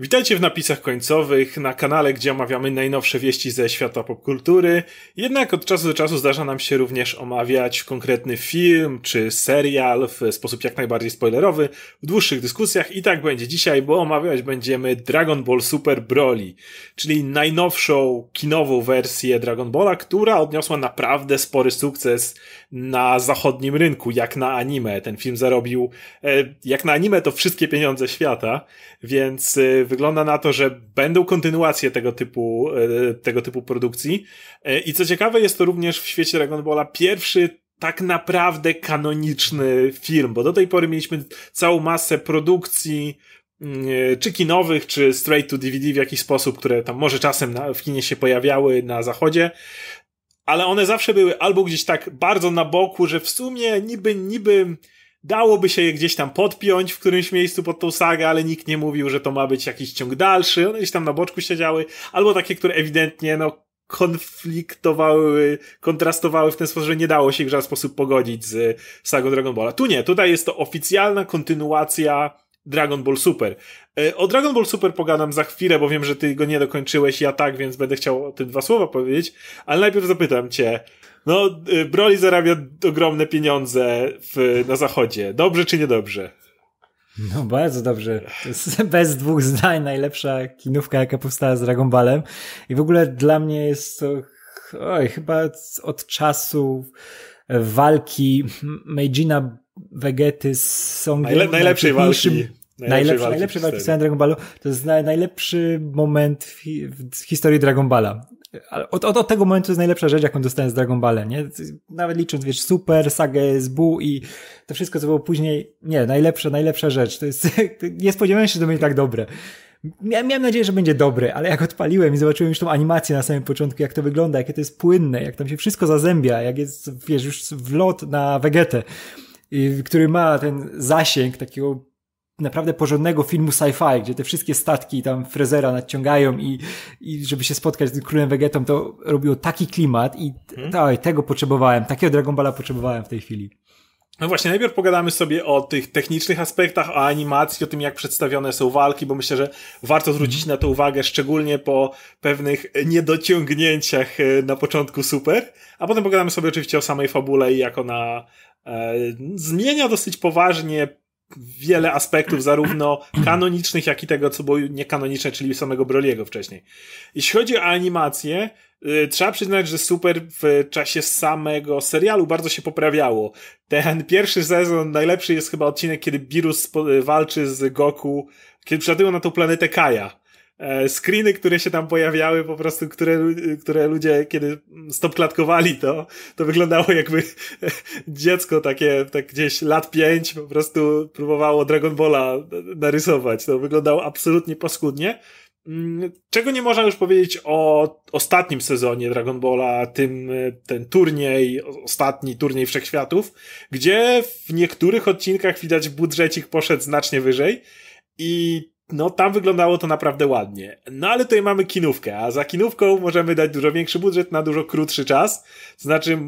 Witajcie w napisach końcowych na kanale, gdzie omawiamy najnowsze wieści ze świata popkultury. Jednak od czasu do czasu zdarza nam się również omawiać konkretny film czy serial w sposób jak najbardziej spoilerowy w dłuższych dyskusjach i tak będzie dzisiaj, bo omawiać będziemy Dragon Ball Super Broly, czyli najnowszą kinową wersję Dragon Balla, która odniosła naprawdę spory sukces na zachodnim rynku, jak na anime. Ten film zarobił, e, jak na anime to wszystkie pieniądze świata, więc e, wygląda na to, że będą kontynuacje tego typu, e, tego typu produkcji. I co ciekawe, jest to również w świecie Dragon Balla pierwszy tak naprawdę kanoniczny film, bo do tej pory mieliśmy całą masę produkcji, mm, czy kinowych, czy straight to DVD w jakiś sposób, które tam może czasem na, w kinie się pojawiały na zachodzie, ale one zawsze były albo gdzieś tak bardzo na boku, że w sumie niby, niby dałoby się je gdzieś tam podpiąć w którymś miejscu pod tą sagę, ale nikt nie mówił, że to ma być jakiś ciąg dalszy. One gdzieś tam na boczku siedziały, albo takie, które ewidentnie, no, konfliktowały, kontrastowały w ten sposób, że nie dało się w żaden sposób pogodzić z sagą Dragon Balla. Tu nie, tutaj jest to oficjalna kontynuacja Dragon Ball Super. E, o Dragon Ball Super pogadam za chwilę, bo wiem, że ty go nie dokończyłeś, ja tak, więc będę chciał o tym dwa słowa powiedzieć, ale najpierw zapytam cię, no, e, Broly zarabia ogromne pieniądze w, na zachodzie. Dobrze czy niedobrze? No bardzo dobrze. To jest bez dwóch zdań najlepsza kinówka, jaka powstała z Dragon Ballem. I w ogóle dla mnie jest to oj, chyba od czasu walki Meijina Vegety z Songiem. Najle najlepszej walki. Najlepszy, najlepszy walki w Dragon Ballu. To jest najlepszy moment w, w historii Dragon Balla. Od, od, od, tego momentu jest najlepsza rzecz, jaką dostałem z Dragon Balla, nie? Nawet licząc, wiesz, Super, Sagę z i to wszystko, co było później, nie, najlepsza, najlepsza rzecz. To jest, nie spodziewałem się, że to będzie tak dobre. Miałem nadzieję, że będzie dobry, ale jak odpaliłem i zobaczyłem już tą animację na samym początku, jak to wygląda, jakie to jest płynne, jak tam się wszystko zazębia, jak jest, wiesz, już wlot na Vegetę, który ma ten zasięg takiego naprawdę porządnego filmu sci-fi, gdzie te wszystkie statki tam Frezera nadciągają i, i żeby się spotkać z tym królem Vegetą, to robiło taki klimat i hmm. tego potrzebowałem, takiego Dragon Balla potrzebowałem w tej chwili. No właśnie, najpierw pogadamy sobie o tych technicznych aspektach, o animacji, o tym, jak przedstawione są walki, bo myślę, że warto zwrócić na to uwagę, szczególnie po pewnych niedociągnięciach e, na początku super, a potem pogadamy sobie oczywiście o samej fabule i jak ona e, zmienia dosyć poważnie wiele aspektów, zarówno kanonicznych, jak i tego, co było niekanoniczne, czyli samego Broliego wcześniej. Jeśli chodzi o animację, y, trzeba przyznać, że super w czasie samego serialu bardzo się poprawiało. Ten pierwszy sezon, najlepszy jest chyba odcinek, kiedy Birus walczy z Goku, kiedy przylatują na tą planetę Kaja. E, screeny, które się tam pojawiały, po prostu, które, które ludzie, kiedy stopklatkowali to, to wyglądało jakby dziecko takie, tak gdzieś lat pięć, po prostu próbowało Dragon Balla narysować. To wyglądało absolutnie paskudnie. Mm, czego nie można już powiedzieć o ostatnim sezonie Dragon Balla, tym, ten turniej, ostatni turniej wszechświatów, gdzie w niektórych odcinkach widać budżecik poszedł znacznie wyżej i no tam wyglądało to naprawdę ładnie. No ale tutaj mamy kinówkę, a za kinówką możemy dać dużo większy budżet na dużo krótszy czas. Znaczy,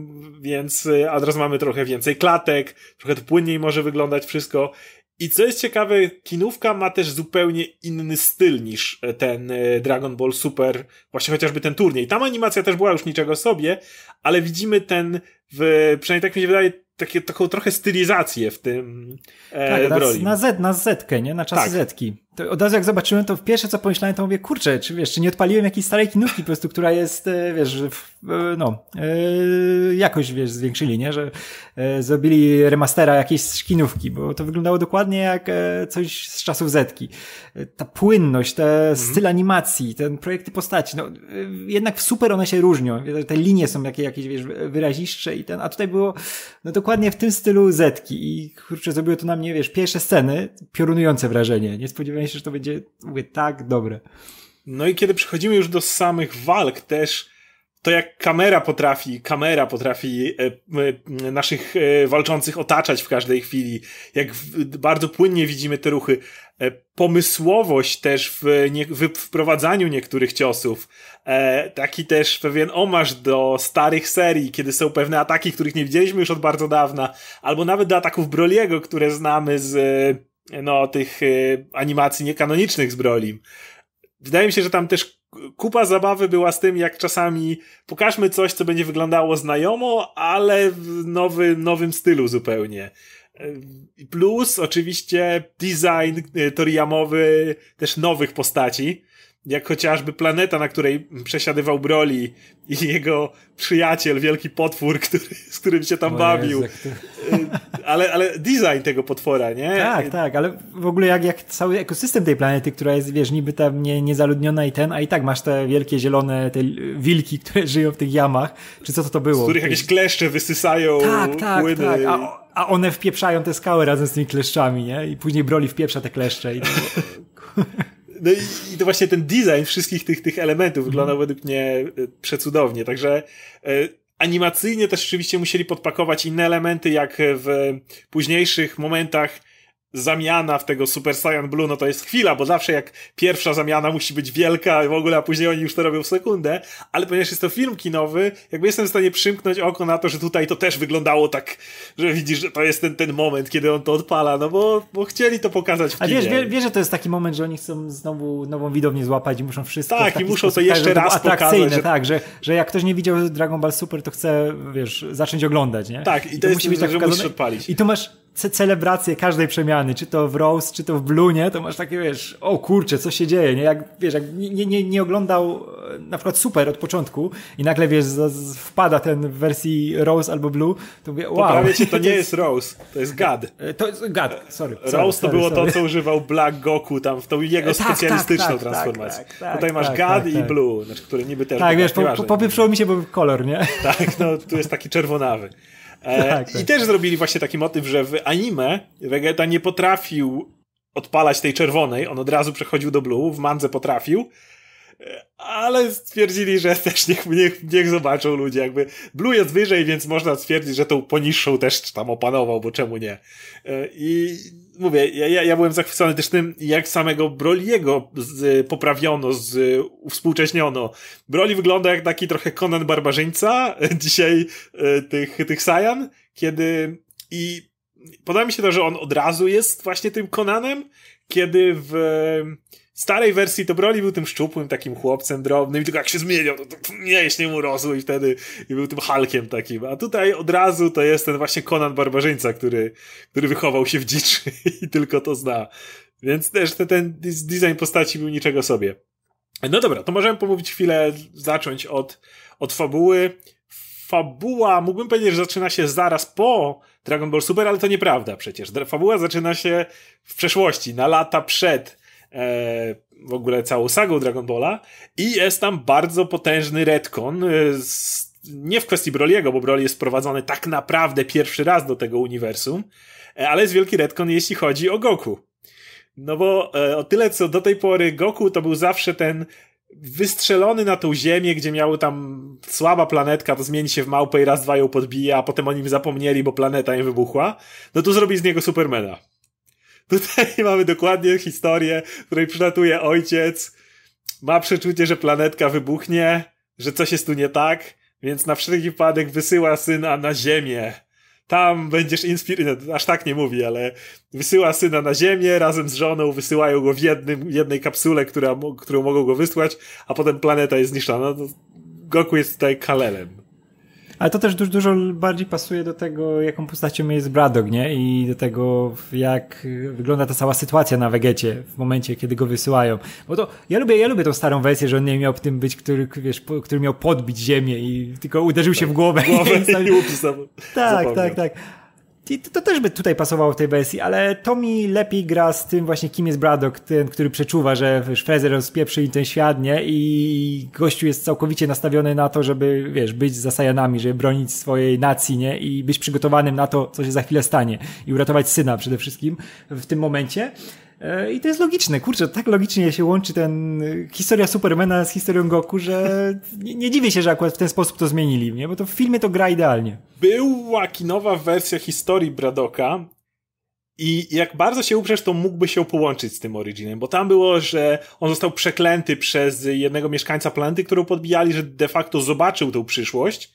więc y, od razu mamy trochę więcej klatek, trochę płynniej może wyglądać wszystko. I co jest ciekawe, kinówka ma też zupełnie inny styl niż e, ten e, Dragon Ball Super, właśnie chociażby ten turniej. Tam animacja też była już niczego sobie, ale widzimy ten, w, przynajmniej tak mi się wydaje, takie, taką trochę stylizację w tym e, tak, na, na Z, na Zetkę, nie? Na czasy tak. Zetki to od razu jak zobaczyłem, to pierwsze co pomyślałem, to mówię, kurczę, czy wiesz, czy nie odpaliłem jakiejś starej kinówki po prostu, która jest, e, wiesz, e, no, yy, jakoś, wiesz, zwiększyli, nie, że zrobili remastera jakiejś kinówki, bo to wyglądało dokładnie jak coś z czasów Zetki. Ta płynność, ten mm. styl animacji, ten projekty postaci, no, jednak w super one się różnią, te linie są jakieś, jakieś, wiesz, wyraziszcze i ten, a tutaj było, no dokładnie w tym stylu Zetki i kurczę, zrobiło to na mnie, wiesz, pierwsze sceny, piorunujące wrażenie, nie spodziewałem się, że to będzie, mówię, tak dobre. No i kiedy przechodzimy już do samych walk też, to jak kamera potrafi, kamera potrafi e, e, naszych e, walczących otaczać w każdej chwili, jak w, bardzo płynnie widzimy te ruchy, e, pomysłowość też w, nie, w wprowadzaniu niektórych ciosów, e, taki też pewien omarz do starych serii, kiedy są pewne ataki, których nie widzieliśmy już od bardzo dawna, albo nawet do ataków Broliego, które znamy z no, tych y, animacji niekanonicznych z Brolim. Wydaje mi się, że tam też kupa zabawy była z tym, jak czasami pokażmy coś, co będzie wyglądało znajomo, ale w nowy, nowym stylu zupełnie. Plus oczywiście design Toriyamowy też nowych postaci jak chociażby planeta, na której przesiadywał Broli i jego przyjaciel, wielki potwór, który, z którym się tam bawił. Ale, ale design tego potwora, nie? Tak, tak, ale w ogóle jak, jak cały ekosystem tej planety, która jest, wiesz, niby tam nie, niezaludniona i ten, a i tak masz te wielkie zielone, te wilki, które żyją w tych jamach, czy co to to było? Z których jakieś kleszcze wysysają tak, tak, płyny. Tak, a, a one wpieprzają te skały razem z tymi kleszczami, nie? I później Broli wpieprza te kleszcze i to... No i, i to właśnie ten design wszystkich tych, tych elementów wygląda mm. według mnie e, przecudownie. Także e, animacyjnie też oczywiście musieli podpakować inne elementy, jak w późniejszych momentach zamiana w tego Super Saiyan Blue, no to jest chwila, bo zawsze jak pierwsza zamiana musi być wielka w ogóle, a później oni już to robią w sekundę, ale ponieważ jest to film kinowy, jakby jestem w stanie przymknąć oko na to, że tutaj to też wyglądało tak, że widzisz, że to jest ten, ten moment, kiedy on to odpala, no bo, bo chcieli to pokazać w kinie. A wiesz, wiesz, wiesz, że to jest taki moment, że oni chcą znowu nową widownię złapać i muszą wszystko Tak, i muszą to jeszcze raz pokazać. Że... Tak, że, że jak ktoś nie widział Dragon Ball Super, to chce, wiesz, zacząć oglądać, nie? Tak, i to, to jest, musi być tak że musisz odpalić. I tu masz ce celebrację każdej przemiany, czy to w Rose, czy to w Blue, nie? To masz takie, wiesz, o kurczę, co się dzieje, nie? Jak, wiesz, jak nie, nie, nie oglądał e, na przykład Super od początku i nagle, wiesz, z, z, wpada ten w wersji Rose albo Blue, to mówię, wow. Poprawię cię, to nie jest Rose, to jest Gad. E, to jest Gad, sorry. Rose sorry, to było sorry. to, co używał Black Goku tam w tą jego e, tak, specjalistyczną tak, tak, transformację. Tak, tak, Tutaj masz tak, Gad tak, i Blue, znaczy, który niby też... Tak, wiesz, po, po, popieprzyło mi się, bo kolor, nie? Tak, no, tu jest taki czerwonawy. Tak, tak. I też zrobili właśnie taki motyw, że w anime Vegeta nie potrafił odpalać tej czerwonej, on od razu przechodził do blue, w mandze potrafił, e, ale stwierdzili, że też niech, niech, niech zobaczą ludzie, jakby Blue jest wyżej, więc można stwierdzić, że tą poniższą też tam opanował, bo czemu nie. E, I mówię, ja, ja byłem zachwycony też tym, jak samego Broliego z, poprawiono, z, uwspółcześniono. Broli wygląda jak taki trochę Conan Barbarzyńca dzisiaj e, tych, tych Saiyan, kiedy i podoba mi się to, że on od razu jest właśnie tym Conanem, kiedy w starej wersji to Broly był tym szczupłym takim chłopcem drobnym i tylko jak się zmieniał, to, to mięśnie mu rosły i wtedy i był tym Hulkiem takim. A tutaj od razu to jest ten właśnie Conan Barbarzyńca, który, który wychował się w dziczy i tylko to zna. Więc też ten, ten design postaci był niczego sobie. No dobra, to możemy pomówić chwilę, zacząć od, od fabuły. Fabuła, mógłbym powiedzieć, że zaczyna się zaraz po Dragon Ball Super, ale to nieprawda przecież. Fabuła zaczyna się w przeszłości, na lata przed w ogóle całą sagą Dragon Balla i jest tam bardzo potężny retcon e, nie w kwestii Broliego, bo Broly jest wprowadzony tak naprawdę pierwszy raz do tego uniwersum, e, ale jest wielki retcon jeśli chodzi o Goku. No bo e, o tyle co do tej pory Goku to był zawsze ten wystrzelony na tą ziemię, gdzie miały tam słaba planetka, to zmieni się w małpę i raz, dwa ją podbije, a potem o nim zapomnieli, bo planeta im wybuchła, no to zrobi z niego Supermana. Tutaj mamy dokładnie historię, w której przylatuje ojciec, ma przeczucie, że planetka wybuchnie, że coś jest tu nie tak, więc na wszelki wypadek wysyła syna na ziemię. Tam będziesz inspirowany, aż tak nie mówi, ale wysyła syna na ziemię razem z żoną, wysyłają go w jednym, jednej kapsule, która, którą mogą go wysłać, a potem planeta jest zniszczona. No, Goku jest tutaj Kalelem. Ale to też dużo, dużo bardziej pasuje do tego, jaką postacią jest Braddock, nie? I do tego, jak wygląda ta cała sytuacja na Wegecie w momencie, kiedy go wysyłają. Bo to, ja lubię, ja lubię tą starą wersję, że on nie miał w tym być, który, wiesz, który miał podbić ziemię i tylko uderzył się w głowę. głowę i, i, i Tak, tak, tak. I to, to, też by tutaj pasowało w tej wersji, ale to mi lepiej gra z tym właśnie, kim jest Braddock, ten, który przeczuwa, że Fraser rozpieprzy im ten świat, nie? I gościu jest całkowicie nastawiony na to, żeby, wiesz, być za Sajanami, żeby bronić swojej nacji, nie? I być przygotowanym na to, co się za chwilę stanie. I uratować syna przede wszystkim w tym momencie. E, I to jest logiczne, kurczę, tak logicznie się łączy ten e, historia Supermana z historią Goku, że nie, nie dziwię się, że akurat w ten sposób to zmienili, nie? Bo to w filmie to gra idealnie. Była kinowa wersja historii Bradoka i jak bardzo się uprzesz, to mógłby się połączyć z tym Originem, bo tam było, że on został przeklęty przez jednego mieszkańca planety, którą podbijali, że de facto zobaczył tą przyszłość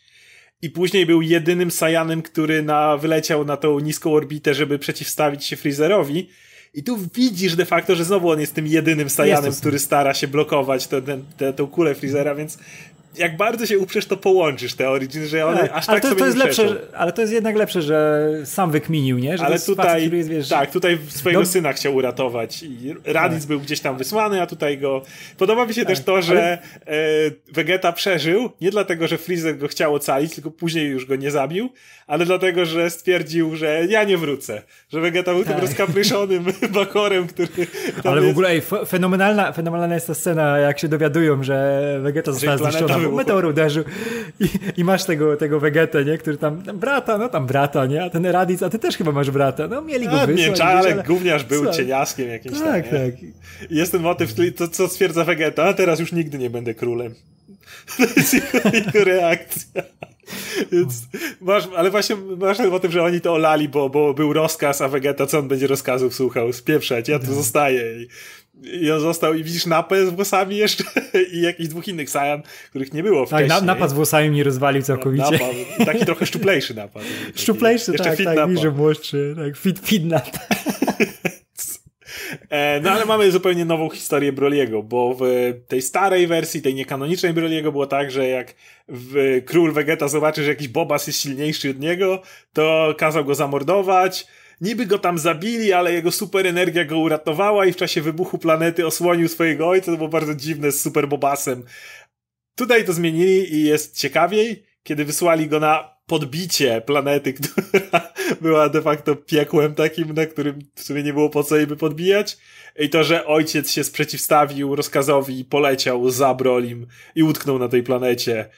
i później był jedynym Saiyanem, który na, wyleciał na tą niską orbitę, żeby przeciwstawić się Freezerowi I tu widzisz de facto, że znowu on jest tym jedynym Saiyanem, który stara się blokować tę kulę Freezera, więc jak bardzo się uprzesz, to połączysz te Origin, że one tak, aż tak to, sobie to jest lepsze, Ale to jest jednak lepsze, że sam wykminił, nie? Że ale tutaj, jest, wiesz, tak, tutaj swojego do... syna chciał uratować i Raditz tak. był gdzieś tam wysłany, a tutaj go... Podoba mi się tak, też to, że ale... e, Vegeta przeżył, nie dlatego, że Freezer go chciał ocalić, tylko później już go nie zabił, ale dlatego, że stwierdził, że ja nie wrócę. Że Vegeta był tak. tym rozkapryszonym bakorem, który... Ale w ogóle ej, fenomenalna, fenomenalna jest ta scena, jak się dowiadują, że Vegeta została zniszczona wybuchł. meteor uderzył i, i, masz tego, tego Vegetę, nie? Który tam, brata, no tam brata, nie? A ten Raditz, a ty też chyba masz brata. No mieli go wysłać. Nie, ale gówniarz był Słuchaj. cieniaskiem jakimś tak, tam, tak. Jest ten motyw, to co stwierdza Vegeta, a teraz już nigdy nie będę królem. To jest jego, jego reakcja. Więc masz, ale właśnie masz o tym, że oni to olali, bo, bo był rozkaz, a Vegeta co on będzie rozkazów słuchał? Spieprzać, ja tu no. zostaję. I, I on został i widzisz napę z włosami jeszcze i jakichś dwóch innych Saiyan, których nie było wcześniej. Tak, napad z włosami mnie rozwalił całkowicie. Napad, taki trochę szczuplejszy napad. Szczuplejszy, tak, tak, niż młodszy, tak, fit, fit napad. E, no ale mamy zupełnie nową historię Broliego, bo w tej starej wersji, tej niekanonicznej Broliego było tak, że jak król Vegeta zobaczy, że jakiś Bobas jest silniejszy od niego, to kazał go zamordować. Niby go tam zabili, ale jego super energia go uratowała i w czasie wybuchu planety osłonił swojego ojca. To było bardzo dziwne z super Bobasem. Tutaj to zmienili i jest ciekawiej, kiedy wysłali go na podbicie planety, która była de facto piekłem takim, na którym w sumie nie było po co jej by podbijać. I to, że ojciec się sprzeciwstawił rozkazowi poleciał za Brolim i utknął na tej planecie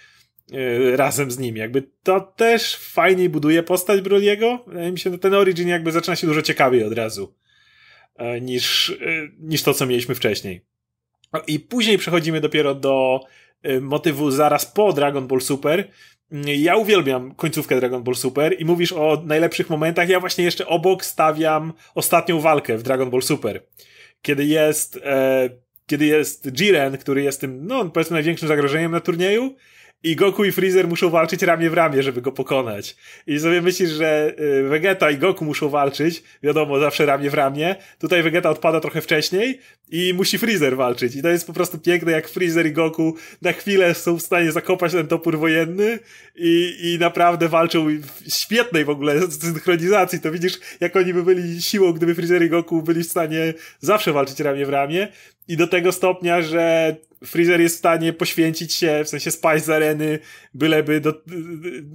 razem z nim. Jakby to też fajniej buduje postać Broliego. Wydaje mi się, że ten Origin jakby zaczyna się dużo ciekawiej od razu yy, niż, yy, niż to, co mieliśmy wcześniej. I później przechodzimy dopiero do motywu zaraz po Dragon Ball Super, ja uwielbiam końcówkę Dragon Ball Super i mówisz o najlepszych momentach. Ja właśnie jeszcze obok stawiam ostatnią walkę w Dragon Ball Super. Kiedy jest, e, kiedy jest Jiren, który jest tym, no powiedzmy największym zagrożeniem na turnieju i Goku i Freezer muszą walczyć ramię w ramię, żeby go pokonać. I sobie myślisz, że y, Vegeta i Goku muszą walczyć, wiadomo, zawsze ramię w ramię. Tutaj Vegeta odpada trochę wcześniej i musi Freezer walczyć. I to jest po prostu piękne, jak Freezer i Goku na chwilę są w stanie zakopać ten topór wojenny i, i naprawdę walczą w świetnej w ogóle synchronizacji. To widzisz, jak oni by byli siłą, gdyby Freezer i Goku byli w stanie zawsze walczyć ramię w ramię. I do tego stopnia, że Freezer jest w stanie poświęcić się, w sensie spać z areny, byleby do,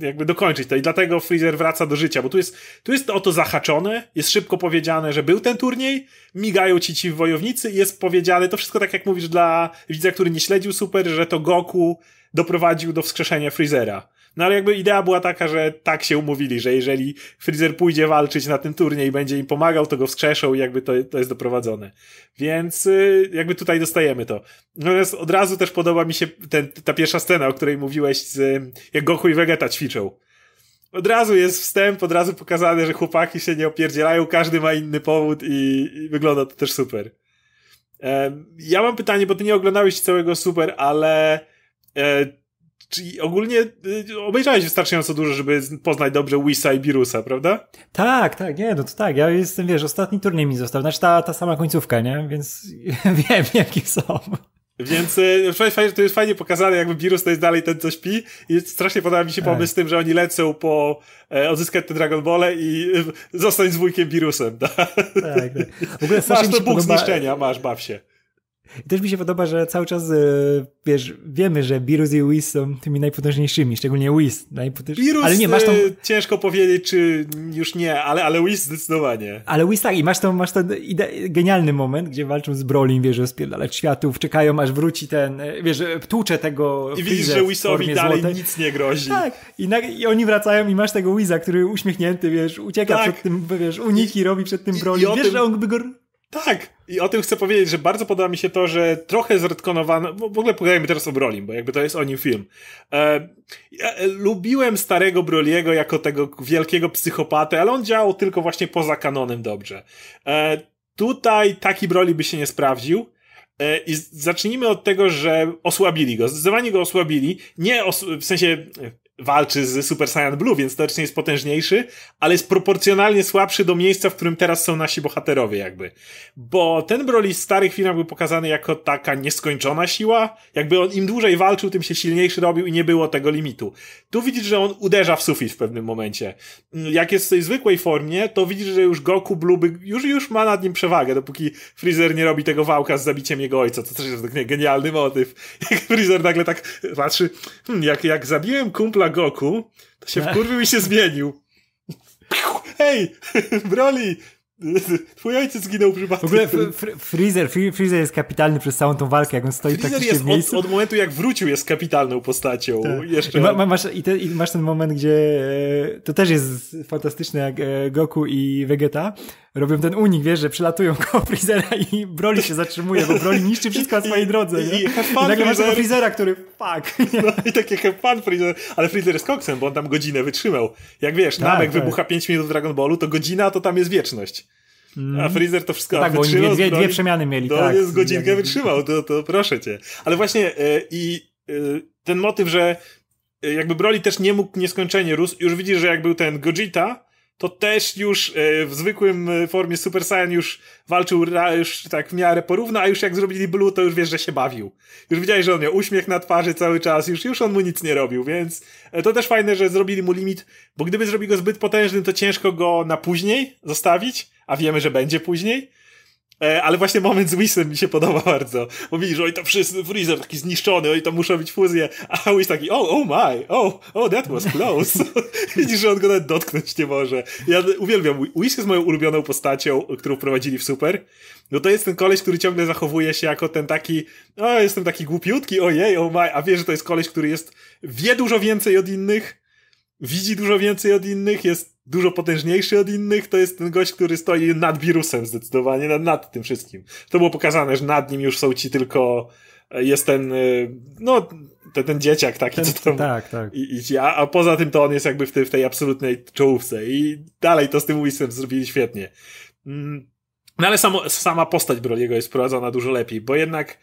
jakby dokończyć to. I dlatego Freezer wraca do życia, bo tu jest, tu jest o to zahaczone, jest szybko powiedziane, że był ten turniej, migają ci ci wojownicy i jest powiedziane, to wszystko tak jak mówisz dla widza, który nie śledził super, że to Goku doprowadził do wskrzeszenia Freezera. No ale jakby idea była taka, że tak się umówili, że jeżeli Freezer pójdzie walczyć na tym turniej i będzie im pomagał, to go wskrzeszą i jakby to, to jest doprowadzone. Więc y, jakby tutaj dostajemy to. Natomiast od razu też podoba mi się ten, ta pierwsza scena, o której mówiłeś, z, jak Goku i Vegeta ćwiczą. Od razu jest wstęp, od razu pokazane, że chłopaki się nie opierdzielają, każdy ma inny powód i, i wygląda to też super. Ja mam pytanie, bo ty nie oglądałeś całego super, ale e, Czyli ogólnie y, obejrzałeś wystarczająco dużo, żeby poznać dobrze Wisa i Birusa, prawda? Tak, tak, nie, no to tak. Ja jestem, wiesz, ostatni turniej mi został. Znaczy ta, ta sama końcówka, nie? Więc wiem, jakie są. Więc y, fajnie, to jest fajnie pokazane, jakby Birus to jest dalej ten, co śpi i strasznie podoba mi się tak. pomysł z tym, że oni lecą po e, odzyskać te Dragon Ball i e, zostać z wujkiem Birusem. Tak, tak. W ogóle masz to Bóg podoba... zniszczenia, masz, baw się. I też mi się podoba, że cały czas, e, wiesz, wiemy, że Birus i Whis są tymi najpotężniejszymi, szczególnie Whis. Najpotęż... Birus, ale nie, masz tą... E, ciężko powiedzieć, czy już nie, ale, ale Whis zdecydowanie. Ale Whis tak, i masz, tą, masz ten ide- genialny moment, gdzie walczą z Brolim, wiesz, rozpierdalać światów, czekają aż wróci ten, e, wiesz, tłucze tego I widzisz, że Whisowi dalej złotej. nic nie grozi. Tak, I, na, i oni wracają i masz tego Whisa, który uśmiechnięty, wiesz, ucieka tak. przed tym, wiesz, uniki I, robi przed tym Brolim. Wiesz, tym... że on by go tak, i o tym chcę powiedzieć, że bardzo podoba mi się to, że trochę zredkonowano, w ogóle pogadajmy teraz o Brolim, bo jakby to jest o nim film. E, ja e, lubiłem starego Broliego jako tego wielkiego psychopatę, ale on działał tylko właśnie poza kanonem dobrze. E, tutaj taki Broli by się nie sprawdził. E, I zacznijmy od tego, że osłabili go. Zdecydowanie go osłabili. Nie os w sensie walczy z Super Saiyan Blue, więc teoretycznie jest potężniejszy, ale jest proporcjonalnie słabszy do miejsca, w którym teraz są nasi bohaterowie jakby. Bo ten Broly w starych filmach był pokazany jako taka nieskończona siła, jakby on im dłużej walczył, tym się silniejszy robił i nie było tego limitu. Tu widzisz, że on uderza w sufit w pewnym momencie. Jak jest w tej zwykłej formie, to widzisz, że już Goku Blue by, już, już ma nad nim przewagę, dopóki Freezer nie robi tego wałka z zabiciem jego ojca. To też jest genialny motyw. Jak Freezer nagle tak patrzy, hmm, jak, jak zabiłem kumpla Goku, to się wkurwił i się zmienił. Hej, Broly, Twój ojciec zginął przypadkiem. W ogóle Freezer, Freezer jest kapitalny przez całą tą walkę, jak on stoi Freezer tak jest w miejscu. Od, od, momentu, jak wrócił, jest kapitalną postacią. Tak. Jeszcze... I, ma, masz, i, te, I, masz ten moment, gdzie e, to też jest fantastyczne, jak e, Goku i Vegeta robią ten unik, wiesz, że przylatują koło Freezera i Broly się zatrzymuje, bo Broly niszczy wszystko na swojej drodze. I, i, i nagle masz tego Freezera, który fuck. No i takie have fun Freezer, ale Freezer jest koksem, bo on tam godzinę wytrzymał. Jak wiesz, tak, Namek tak. wybucha 5 minut w Dragon Ballu, to godzina to tam jest wieczność. Mm. A Freezer to wszystko no tak, wytrzymał. Bo dwie, dwie, dwie przemiany mieli. To tak, jest godzinkę wytrzymał, to, to proszę cię. Ale właśnie e, i e, ten motyw, że e, jakby Broly też nie mógł nieskończenie rósł, już widzisz, że jak był ten Gogeta, to też już w zwykłym formie Super Saiyan już walczył już tak w miarę porówno, a już jak zrobili Blue, to już wiesz, że się bawił. Już widziałeś, że on miał uśmiech na twarzy cały czas, już, już on mu nic nie robił, więc to też fajne, że zrobili mu limit, bo gdyby zrobili go zbyt potężnym, to ciężko go na później zostawić, a wiemy, że będzie później. E, ale właśnie moment z Whisem mi się podoba bardzo. Bo widzisz, oj to wszyscy, Freezer taki zniszczony, oj to muszą być fuzje, a Whis taki, oh, oh my, oh, oh that was close. widzisz, że on go nawet dotknąć nie może. Ja uwielbiam, Whis jest moją ulubioną postacią, którą wprowadzili w Super. No to jest ten koleś, który ciągle zachowuje się jako ten taki, o jestem taki głupiutki, ojej, oh my, a wiesz, że to jest koleś, który jest, wie dużo więcej od innych, widzi dużo więcej od innych, jest dużo potężniejszy od innych, to jest ten gość, który stoi nad wirusem zdecydowanie, nad, nad tym wszystkim. To było pokazane, że nad nim już są ci tylko, e, jest ten, e, no, ten, ten dzieciak taki, ten, co tam... Tak, tak. I, i, a, a poza tym to on jest jakby w tej, w tej absolutnej czołówce i dalej to z tym Wisem zrobili świetnie. Mm, no ale samo, sama postać Broliego jest prowadzona dużo lepiej, bo jednak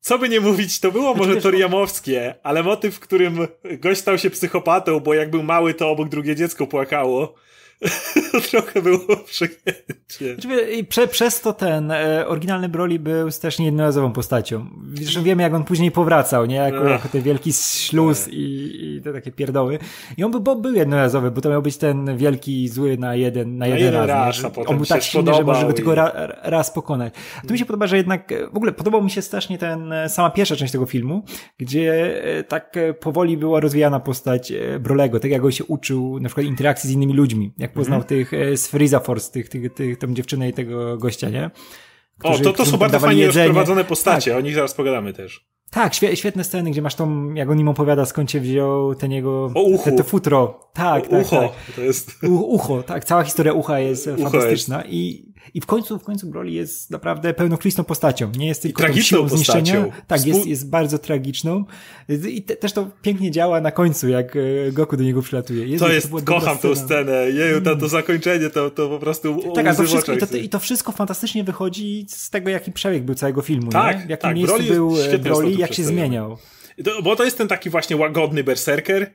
co by nie mówić, to było może Toriamowskie, ale motyw, w którym gość stał się psychopatą, bo jak był mały, to obok drugie dziecko płakało. trochę było przegięcie. Znaczy, I prze, przez to ten e, oryginalny Broly był też niejednorazową postacią. Zresztą wiemy, jak on później powracał, nie? Jako, jako ten wielki śluz i, i, te takie pierdoły. I on był, był jednorazowy, bo to miał być ten wielki zły na jeden, na, na jeden, jeden raz. raz on był tak silny, że może go tylko ra, raz pokonać. A tu mi się podoba, że jednak, w ogóle podobał mi się strasznie ten, sama pierwsza część tego filmu, gdzie e, tak powoli była rozwijana postać e, Brolego, tak jak on się uczył na przykład interakcji z innymi ludźmi. Jak jak poznał mm -hmm. tych e, z Freeza Force, tych, tych, tych, tą dziewczynę i tego gościa, nie? Którzy, o, to, to są bardzo fajnie jedzenie. rozprowadzone postacie, tak. o nich zaraz pogadamy też. Tak, świetne sceny, gdzie masz tą, jak on im opowiada, skąd się wziął ten jego, o, uchu. Te, te futro. Tak, o, tak, ucho. tak. To jest... U, ucho, tak, cała historia ucha jest ucho fantastyczna jest. i i w końcu, w końcu Broly jest naprawdę pełnokrwistą postacią. Nie jest tylko tą siłą zniszczenia. Tak, jest, jest bardzo tragiczną. I te, też to pięknie działa na końcu, jak e, Goku do niego przylatuje. Jezu, to jest, to kocham tę scenę. Jeju, to, to zakończenie, to, to po prostu Tak, a to wszystko, i, to, I to wszystko fantastycznie wychodzi z tego, jaki przebieg był całego filmu. Tak, nie? W jakim tak, miejscu Broly był e, Broly, jak się zmieniał. To, bo to jest ten taki właśnie łagodny berserker,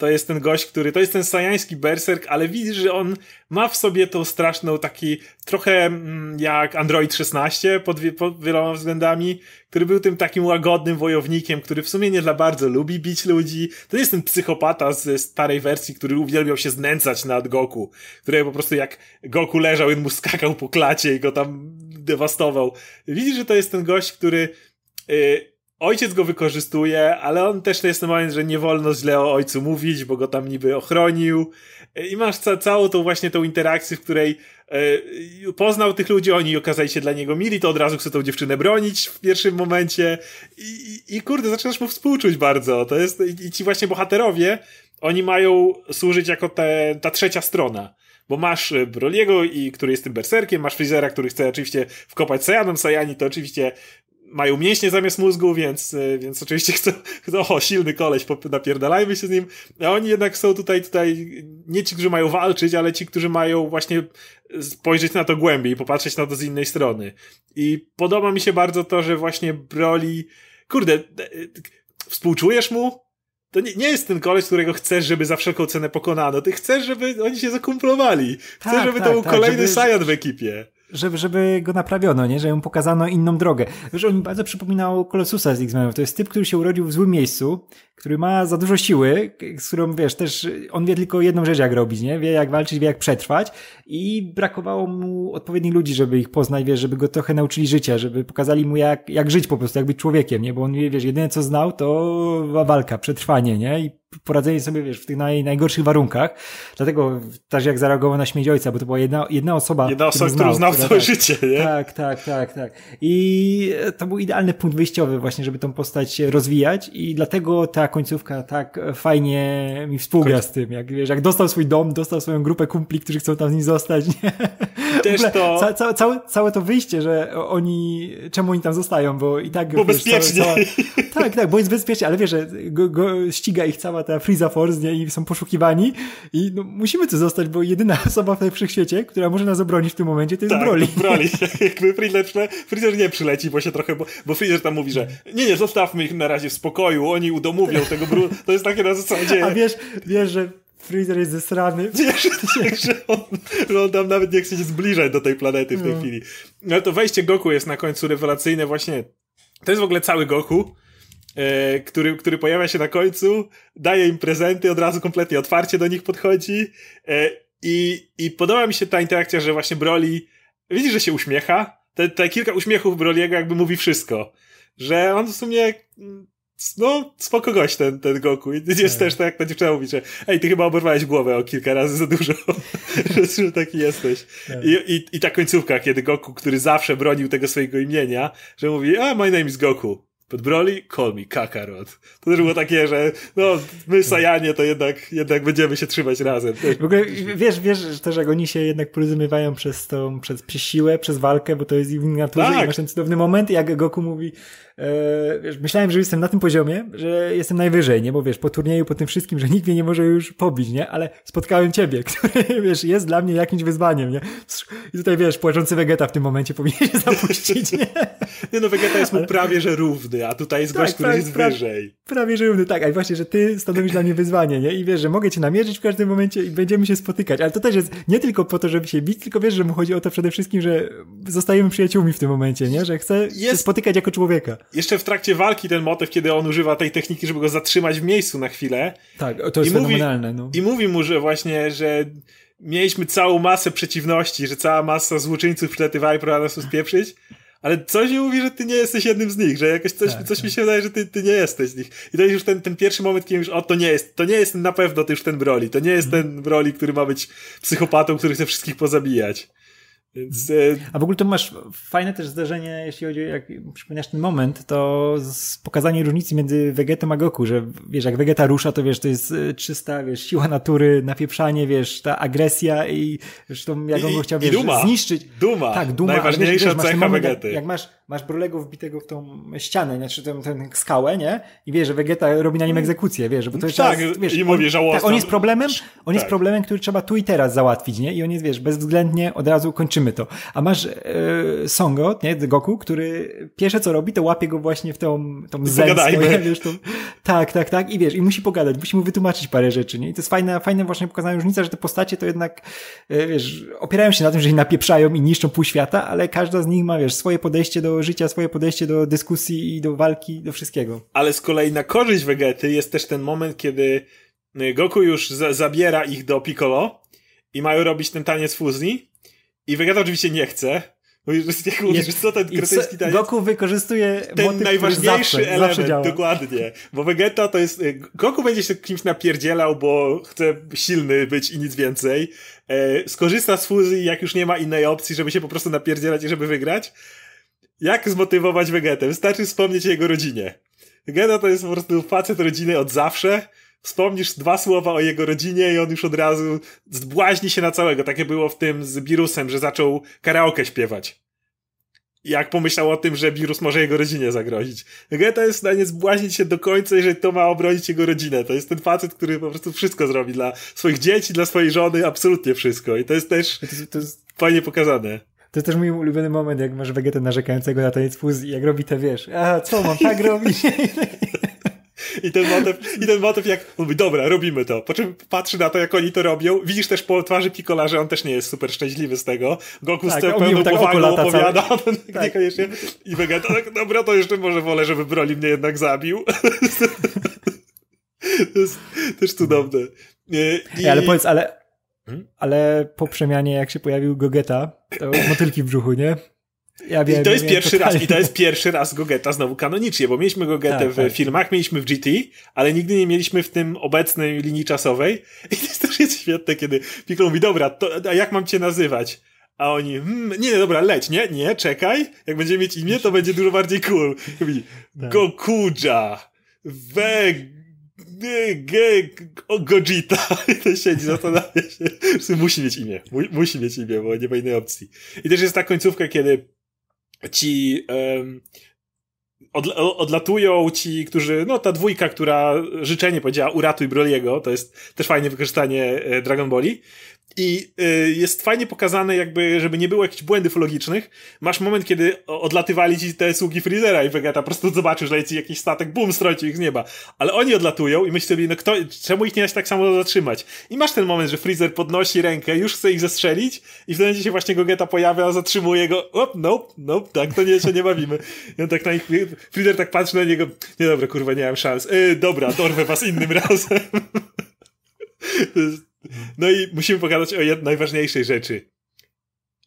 to jest ten gość, który, to jest ten sajański berserk, ale widzisz, że on ma w sobie tą straszną taki, trochę mm, jak Android 16 pod, pod wieloma względami, który był tym takim łagodnym wojownikiem, który w sumie nie dla bardzo lubi bić ludzi. To jest ten psychopata ze starej wersji, który uwielbiał się znęcać nad Goku, który po prostu jak Goku leżał, on mu skakał po klacie i go tam dewastował. Widzisz, że to jest ten gość, który yy, ojciec go wykorzystuje, ale on też to jest ten moment, że nie wolno źle o ojcu mówić, bo go tam niby ochronił. I masz ca całą tą właśnie tą interakcję, w której e, poznał tych ludzi, oni okazali się dla niego mili, to od razu chce tą dziewczynę bronić w pierwszym momencie. I, i, i kurde, zaczynasz mu współczuć bardzo. To jest, i, i ci właśnie bohaterowie, oni mają służyć jako te, ta trzecia strona bo masz Broliego, i, który jest tym berserkiem, masz Freezera, który chce oczywiście wkopać Saiyanom, Saiyani to oczywiście mają mięśnie zamiast mózgu, więc, e, więc oczywiście chcą, o, silny koleś, napierdalajmy się z nim, a oni jednak są tutaj, tutaj, nie ci, którzy mają walczyć, ale ci, którzy mają właśnie spojrzeć na to głębiej, popatrzeć na to z innej strony. I podoba mi się bardzo to, że właśnie Broly, kurde, współczujesz mu, to nie, nie jest ten koleś, którego chcesz, żeby za wszelką cenę pokonano. Ty chcesz, żeby oni się zakumplowali. Chcesz, tak, żeby tak, to był tak, kolejny żeby... W ekipie żeby, żeby go naprawiono, nie? Że mu pokazano inną drogę. Wiesz, on mi bardzo przypominał Kolosusa z X-Menów. To jest typ, który się urodził w złym miejscu, który ma za dużo siły, z którą, wiesz, też on wie tylko jedną rzecz, jak robić, nie? Wie, jak walczyć, wie, jak przetrwać i brakowało mu odpowiednich ludzi, żeby ich poznać, wiesz, żeby go trochę nauczyli życia, żeby pokazali mu, jak, jak żyć po prostu, jak być człowiekiem, nie? Bo on, wiesz, jedyne co znał, to walka, przetrwanie, nie? I poradzenie sobie, wiesz, w tych naj, najgorszych warunkach. Dlatego też jak zareagował na śmierć ojca, bo to była jedna, jedna osoba, Jedna osoba, którą znał, całe tak, życie, nie? Tak, tak, tak, tak. I to był idealny punkt wyjściowy właśnie, żeby tą postać rozwijać i dlatego ta końcówka tak fajnie mi współgra z tym, jak wiesz, jak dostał swój dom, dostał swoją grupę kumpli, którzy chcą tam z nim zostać, nie? Też to... Ca, ca, całe, całe to wyjście, że oni, czemu oni tam zostają, bo i tak... Bo wiesz, bezpiecznie. Cała, tak, tak, bo jest bezpiecznie, ale wiesz, że go, go ściga ich cała ta Freeza Force, nie? I są poszukiwani i no, musimy tu zostać, bo jedyna osoba w tej wszechświecie, która może nas obronić w tym momencie, to jest tak, Broly. Broly. Jakby Freezer, Freezer nie przyleci, bo się trochę, bo, bo Freezer tam mówi, że nie, nie, zostawmy ich na razie w spokoju, oni udomowią tego Bru... To jest takie na zasadzie... A wiesz, wiesz, że Freezer jest zesrany. Wiesz, że, on, że on tam nawet nie chce się zbliżać do tej planety w tej no. chwili. No to wejście Goku jest na końcu rewelacyjne właśnie. To jest w ogóle cały Goku e, który, który pojawia się na końcu, daje im prezenty, od razu kompletnie otwarcie do nich podchodzi e, i, i podoba mi się ta interakcja, że właśnie Broly widzisz, że się uśmiecha, te, te kilka uśmiechów Broliego jakby mówi wszystko, że on w sumie no, spoko gość ten, ten Goku. I jest tak. też tak, jak ta dziewczyna mówi, że ej, ty chyba oberwałeś głowę o kilka razy za dużo, że, że taki jesteś. Tak. I, i, I ta końcówka, kiedy Goku, który zawsze bronił tego swojego imienia, że mówi, a my name is Goku. But Broly, call me Kakarot. To też było takie, że no, my Sajanie to jednak, jednak będziemy się trzymać razem. W ogóle wiesz, wiesz też, jak oni się jednak porozumiewają przez tą, przez, przez siłę, przez walkę, bo to jest w naturze tak. i masz ten cudowny moment, jak Goku mówi, wiesz, myślałem, że jestem na tym poziomie, że jestem najwyżej, nie? Bo wiesz, po turnieju, po tym wszystkim, że nikt mnie nie może już pobić, nie? Ale spotkałem ciebie, który, wiesz, jest dla mnie jakimś wyzwaniem, nie? I tutaj, wiesz, płaczący Vegeta w tym momencie powinien się zapuścić, nie? nie no, Vegeta jest mu Ale... prawie, że równy, a tutaj jest tak, gość, który jest pra... wyżej. Prawie, że równy, tak. A właśnie, że ty stanowisz dla mnie wyzwanie, nie? I wiesz, że mogę cię namierzyć w każdym momencie i będziemy się spotykać. Ale to też jest nie tylko po to, żeby się bić, tylko wiesz, że mu chodzi o to przede wszystkim, że zostajemy przyjaciółmi w tym momencie, nie? Że chcę jest... się spotykać jako człowieka jeszcze w trakcie walki ten motyw, kiedy on używa tej techniki, żeby go zatrzymać w miejscu na chwilę. Tak, to jest I fenomenalne. Mówi, no. I mówi mu, że właśnie, że mieliśmy całą masę przeciwności, że cała masa złoczyńców przylatywała i próbowała nas spieprzyć, ale coś mi mówi, że ty nie jesteś jednym z nich, że jakoś coś, tak, coś tak. mi się wydaje, że ty, ty nie jesteś z nich. I to jest już ten, ten pierwszy moment, kiedy już, o, to nie jest, to nie jest na pewno to już ten Broly, to nie jest mm. ten Broly, który ma być psychopatą, który chce wszystkich pozabijać. Więc, e... A w ogóle to masz fajne też zdarzenie, jeśli chodzi o, jak przypomniasz ten moment, to pokazanie różnicy między Vegetą a Goku, że wiesz, jak Vegeta rusza, to wiesz, to jest e, czysta, wiesz, siła natury, napieprzanie, wiesz, ta agresja i zresztą jak on go chciał, wiesz, duma. zniszczyć. Duma. Tak, duma. Najważniejsza wiesz, cecha moment, Vegety. Jak, jak masz, masz Brolego wbitego w tą ścianę, znaczy tę, tę skałę, nie? I wiesz, że Vegeta robi na nim egzekucję, wiesz, bo to jest Tak, czas, wiesz, i mówi żałosno. Tak, on jest problemem, on tak. jest problemem, który trzeba tu i teraz załatwić, nie? I on jest, wiesz, bezwzględnie od razu kończymy to. A masz e, Songo, nie, Goku, który pierwsze co robi, to łapie go właśnie w tą, tą zemstę, wiesz, tą, tak, tak, tak, i wiesz, i musi pogadać, musi mu wytłumaczyć parę rzeczy, nie? I to jest fajna, fajna właśnie pokazana różnica, że te postacie to jednak, e, wiesz, opierają się na tym, że się napieprzają i niszczą pół świata, ale każda z nich ma, wiesz, swoje podejście do życia, swoje podejście do dyskusji i do walki, do wszystkiego. Ale z kolei na korzyść Vegety jest też ten moment, kiedy Goku już za zabiera ich do Piccolo i mają robić ten taniec fuzji i Vegeta oczywiście nie chce. Mówisz, że co ten kretyński taniec? Goku wykorzystuje ten motyw, najważniejszy zawsze, element, zawsze dokładnie. Bo Vegeta to jest, y, Goku będzie się kimś napierdzielał, bo chce silny być i nic więcej. E, skorzysta z fuzji, jak już nie ma innej opcji, żeby się po prostu napierdzielać i żeby wygrać. Jak zmotywować Vegetę? Wystarczy wspomnieć o jego rodzinie. Vegeta to jest po prostu facet rodziny od zawsze, wspomnisz dwa słowa o jego rodzinie i on już od razu zbłaźni się na całego. Takie było w tym z Birusem, że zaczął karaoke śpiewać. Jak pomyślał o tym, że wirus może jego rodzinie zagrozić. Geta jest w stanie zbłaźnić się do końca, jeżeli to ma obronić jego rodzinę. To jest ten facet, który po prostu wszystko zrobi dla swoich dzieci, dla swojej żony, absolutnie wszystko. I to jest też to jest, to jest... fajnie pokazane. To jest też mój ulubiony moment, jak masz Vegetę narzekającego na taniec fuzji, jak robi te, wiesz, a co mam tak robić? I ten motyw, i ten motyw jak, on mówi, dobra, robimy to. Po czym patrzy na to, jak oni to robią. Widzisz też po twarzy Piccola, że on też nie jest super szczęśliwy z tego. Goku tak, z pełną tak powagą opowiada, tak. niekoniecznie. I Vegeta, tak, dobra, to jeszcze może wolę, żeby Broly mnie jednak zabił. to jest też cudowne. I... ale powiedz, ale? Ale po przemianie, jak się pojawił Gogeta, to motylki w brzuchu, nie? Ja wiem, I to jest pierwszy totalnie. raz, i to jest pierwszy raz Gogeta znowu kanonicznie, bo mieliśmy Gogetę tak, w tak. filmach, mieliśmy w GT, ale nigdy nie mieliśmy w tym obecnej linii czasowej. I to jest też jest świetne, kiedy Piccolo mówi, dobra, to, a jak mam cię nazywać? A oni, hmm, nie, dobra, leć, nie, nie, czekaj, jak będziemy mieć imię, to będzie dużo bardziej cool. Mówi, tak. Gokuja, Weg, G, Gogita. To siedzi, zastanawia się. Musi mieć imię. Musi mieć imię, bo nie ma innej opcji. I też jest ta końcówka, kiedy ci um, odlatują ci, którzy, no ta dwójka, która życzenie powiedziała uratuj Broliego, to jest też fajne wykorzystanie e, Dragon Balli. I y, jest fajnie pokazane, jakby, żeby nie było jakichś błędów logicznych. Masz moment, kiedy odlatywali ci te sługi Freezera i Vegeta po prostu zobaczysz, że leci jakiś statek, bum, strąci ich z nieba. Ale oni odlatują i myślisz sobie, no kto, czemu ich nie da się tak samo zatrzymać? I masz ten moment, że Freezer podnosi rękę, już chce ich zestrzelić i w tym momencie się właśnie Gogeta pojawia, zatrzymuje go, op, nope, nope, tak, to nie, się nie bawimy. I on tak na Freezer tak patrzy na niego, nie dobra, kurwa, nie mam szans. Yy, dobra, dorwę was innym razem. No i musimy pogadać o jednej najważniejszej rzeczy.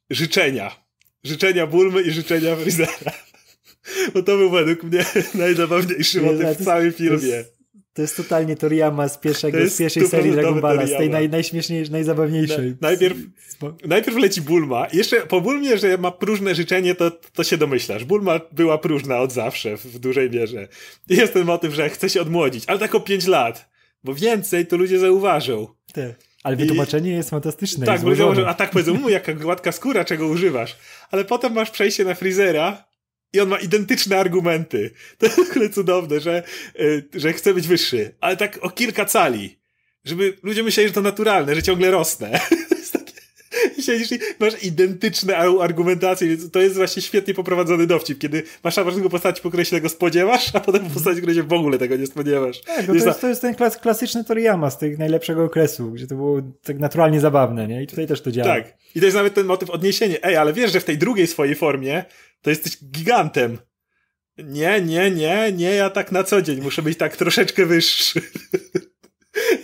Życzenia. Życzenia Bulmy i życzenia Freezera. Bo to był według mnie najzabawniejszy motyw w całym filmie. To jest, to jest totalnie Toriyama z, pierwszego, z pierwszej serii Dragon Balla, z tej naj, najśmieszniejszej, najzabawniejszej. najpierw, najpierw leci Bulma. Jeszcze po Bulmie, że ma próżne życzenie, to, to się domyślasz. Bulma była próżna od zawsze, w, w dużej mierze. I jest ten motyw, że chce się odmłodzić, ale tak o 5 lat. Bo więcej to ludzie zauważą. Te. Ale wytłumaczenie I... jest fantastyczne. Tak, bo a tak powiedzą, mu jaka gładka skóra, czego używasz. Ale potem masz przejście na Freezera i on ma identyczne argumenty. To jest w ogóle cudowne, że, y, że chce być wyższy. Ale tak o kilka cali. Żeby ludzie myśleli, że to naturalne, że ciągle rosnę. siedzisz i masz identyczne argumentacje, więc to jest właśnie świetnie poprowadzony dowcip, kiedy masz ważnego postaci, po której się tego spodziewasz, a potem po postaci, której się w ogóle tego nie spodziewasz. Tak, to, jest, to jest ten klas klasyczny Toriyama z tego najlepszego okresu, gdzie to było tak naturalnie zabawne, nie? I tutaj też to działa. Tak. I to jest nawet ten motyw odniesienia. Ej, ale wiesz, że w tej drugiej swojej formie to jesteś gigantem. Nie, nie, nie, nie, ja tak na co dzień muszę być tak troszeczkę wyższy.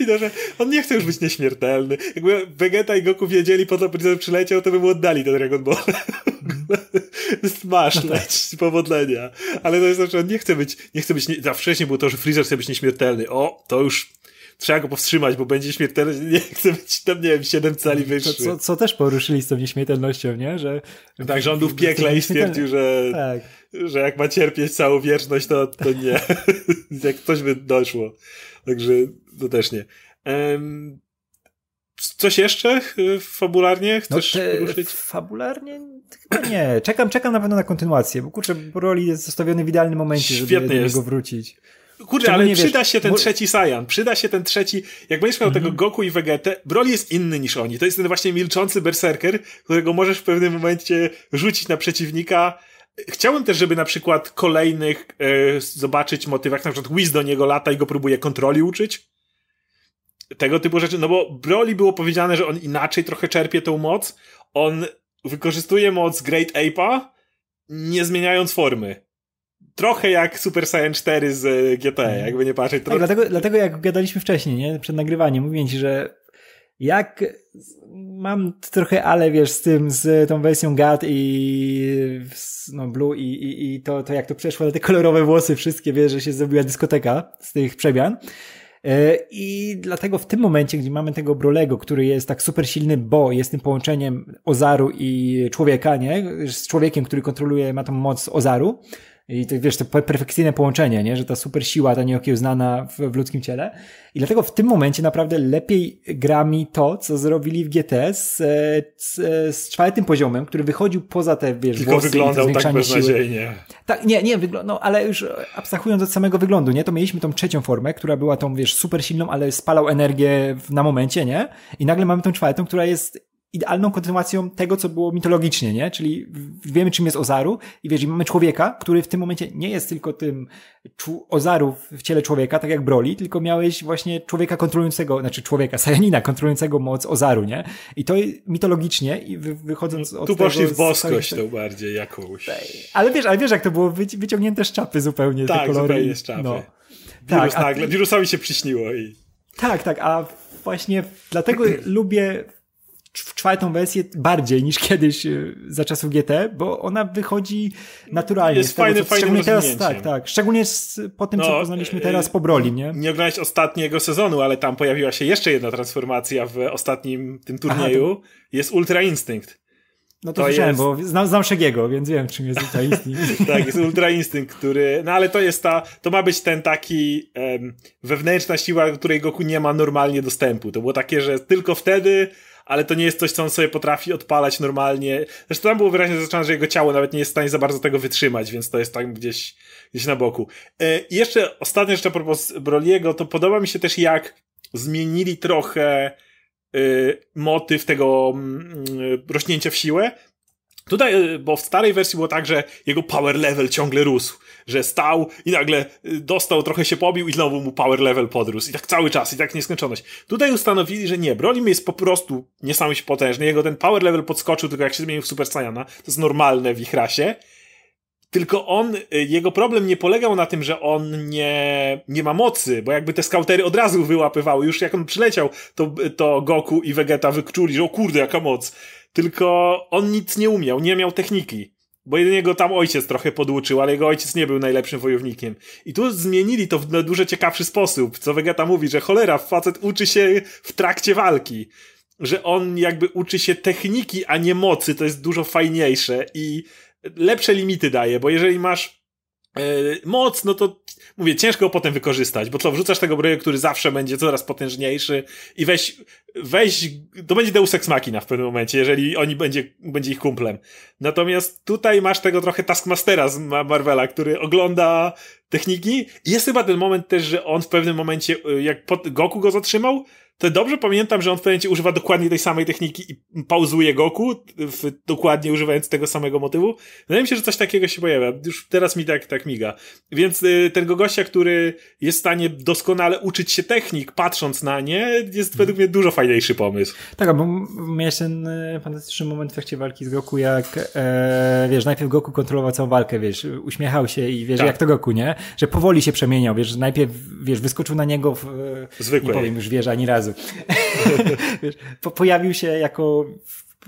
I to, że on nie chce już być nieśmiertelny. Jakby Vegeta i Goku wiedzieli po co Freezer przyleciał, to by mu oddali ten Dragon Ball. Smash, no leć, powodzenia. Ale to jest to, że on nie chce być, nie chce być, nie, a wcześniej było to, że Freezer chce być nieśmiertelny. O, to już trzeba go powstrzymać, bo będzie śmiertelny, nie chce być tam, nie wiem, siedem cali wyższy. Co, co też poruszyli z tą nieśmiertelnością, nie? Że... Tak, że on był w piekle i stwierdził, że, tak. że jak ma cierpieć całą wieczność, to, to nie. jak coś by doszło. Także to też nie. Um, coś jeszcze fabularnie chcesz no te, ruszyć? Fabularnie? Chyba nie. Czekam, czekam na pewno na kontynuację, bo kurczę, Broly jest zostawiony w idealnym momencie, żeby do jest. niego wrócić. Kurde, ale przyda wiesz, się ten bo... trzeci Saiyan, przyda się ten trzeci, jak będziesz miał tego Goku i Vegetę, Broly jest inny niż oni, to jest ten właśnie milczący berserker, którego możesz w pewnym momencie rzucić na przeciwnika, Chciałem też, żeby na przykład kolejnych e, zobaczyć motywach, na przykład Wiz do niego lata i go próbuje kontroli uczyć. Tego typu rzeczy, no bo Broly było powiedziane, że on inaczej trochę czerpie tą moc. On wykorzystuje moc Great Ape'a, nie zmieniając formy. Trochę jak Super Saiyan 4 z GT, mhm. jakby nie patrzeć. Tak, dlatego, dlatego jak gadaliśmy wcześniej, nie? przed nagrywaniem, mówię ci, że jak mam trochę ale, wiesz, z tym, z tą wersją GAT i no, Blue i, i, i to, to jak to przeszło, te kolorowe włosy wszystkie, wiesz, że się zrobiła dyskoteka z tych przemian. E, I dlatego w tym momencie, gdzie mamy tego Brolego, który jest tak super silny, bo jest tym połączeniem Ozaru i człowieka, nie? Z człowiekiem, który kontroluje, ma tą moc Ozaru, i to, wiesz, to perfekcyjne połączenie, nie? że ta super siła, ta nieokiełznana w, w ludzkim ciele. I dlatego w tym momencie naprawdę lepiej gra mi to, co zrobili w GT z, z, z czwartym poziomem, który wychodził poza te, wiesz, Tylko włosy wyglądał tak beznadziejnie. Tak, nie, nie, no, ale już abstrahując od samego wyglądu, nie? To mieliśmy tą trzecią formę, która była tą, wiesz, super silną, ale spalał energię na momencie, nie? I nagle mamy tą czwartą, która jest idealną kontynuacją tego, co było mitologicznie, nie? Czyli wiemy, czym jest Ozaru i wiesz, mamy człowieka, który w tym momencie nie jest tylko tym Ozaru w ciele człowieka, tak jak Broli, tylko miałeś właśnie człowieka kontrolującego, znaczy człowieka, Sajanina kontrolującego moc Ozaru, nie? I to mitologicznie i wychodząc od Tu poszli w boskość to bardziej jakąś. Ale wiesz, ale wiesz, jak to było wyciągnięte z czapy zupełnie, tak, te kolory. zupełnie z czapy. No. Wirus tak, nagle, a... wirusowi się przyśniło i... Tak, tak, a właśnie dlatego lubię w czwartą wersję bardziej niż kiedyś y, za czasów GT, bo ona wychodzi naturalnie. Jest fajny, fajny szczególnie teraz, tak, tak. Szczególnie z, po tym, no, co poznaliśmy teraz po Broli, nie? Nie oglądałeś ostatniego sezonu, ale tam pojawiła się jeszcze jedna transformacja w ostatnim tym turnieju. Aha, to... Jest Ultra Instynkt. No to, to słyszałem, jest... bo znam, znam Szegiego, więc wiem, czym jest Ultra Instynkt. tak, jest Ultra Instynkt, który... No ale to jest ta... To ma być ten taki um, wewnętrzna siła, której Goku nie ma normalnie dostępu. To było takie, że tylko wtedy ale to nie jest coś, co on sobie potrafi odpalać normalnie. Zresztą tam było wyraźnie zaznaczone, że jego ciało nawet nie jest w stanie za bardzo tego wytrzymać, więc to jest tam gdzieś, gdzieś na boku. E, jeszcze ostatnia rzecz a propos Broliego, to podoba mi się też jak zmienili trochę y, motyw tego y, rośnięcia w siłę. Tutaj, y, bo w starej wersji było tak, że jego power level ciągle rósł że stał i nagle y, dostał, trochę się pobił i znowu mu power level podrósł. I tak cały czas, i tak nieskończoność. Tutaj ustanowili, że nie, Brolim jest po prostu niesamowicie potężny. Jego ten power level podskoczył tylko jak się zmienił w Super Saiyana. To jest normalne w ich rasie. Tylko on, y, jego problem nie polegał na tym, że on nie, nie ma mocy, bo jakby te skautery od razu wyłapywały. Już jak on przyleciał, to, to Goku i Vegeta wykczuli, że o kurde, jaka moc. Tylko on nic nie umiał, nie miał techniki. Bo jedynie go tam ojciec trochę poduczył, ale jego ojciec nie był najlepszym wojownikiem. I tu zmienili to w dużo ciekawszy sposób, co Vegeta mówi, że cholera, facet uczy się w trakcie walki. Że on jakby uczy się techniki, a nie mocy, to jest dużo fajniejsze i lepsze limity daje, bo jeżeli masz yy, moc, no to mówię, ciężko potem wykorzystać, bo co, wrzucasz tego broja, który zawsze będzie coraz potężniejszy i weź, weź, to będzie Deus Ex Machina w pewnym momencie, jeżeli oni będzie, będzie ich kumplem. Natomiast tutaj masz tego trochę Taskmastera z Marvela, który ogląda techniki i jest chyba ten moment też, że on w pewnym momencie, y, jak Goku go zatrzymał, to dobrze pamiętam, że on w pewnym momencie używa dokładnie tej samej techniki i pauzuje Goku, w, dokładnie używając tego samego motywu. Wydaje mi się, że coś takiego się pojawia. Już teraz mi tak, tak miga. Więc y, tego gościa, który jest w stanie doskonale uczyć się technik, patrząc na nie, jest według mnie dużo fajniejszy pomysł. Tak, bo miałeś ten y, fantastyczny moment w trakcie walki z Goku, jak e, wiesz, najpierw Goku kontrolował całą walkę, wiesz, uśmiechał się i wiesz, tak. jak to Goku, nie? Że powoli się przemieniał, wiesz, najpierw, wiesz, wyskoczył na niego w, Zwykłej. nie powiem już wieża ani razu razu. Wiesz, po, pojawił się jako